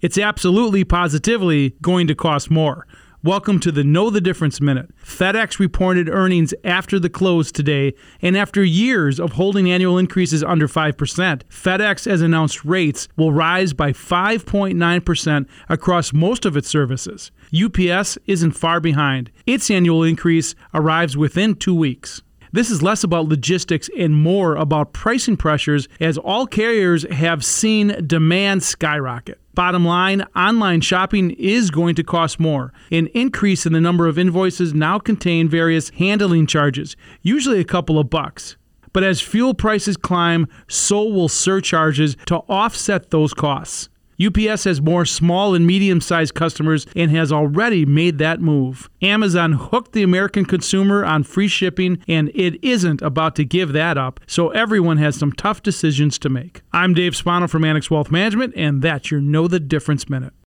It's absolutely positively going to cost more. Welcome to the Know the Difference Minute. FedEx reported earnings after the close today, and after years of holding annual increases under 5%, FedEx has announced rates will rise by 5.9% across most of its services. UPS isn't far behind. Its annual increase arrives within two weeks. This is less about logistics and more about pricing pressures as all carriers have seen demand skyrocket. Bottom line, online shopping is going to cost more. An increase in the number of invoices now contain various handling charges, usually a couple of bucks. But as fuel prices climb, so will surcharges to offset those costs. UPS has more small and medium sized customers and has already made that move. Amazon hooked the American consumer on free shipping, and it isn't about to give that up, so everyone has some tough decisions to make. I'm Dave Spano from Annex Wealth Management, and that's your Know the Difference Minute.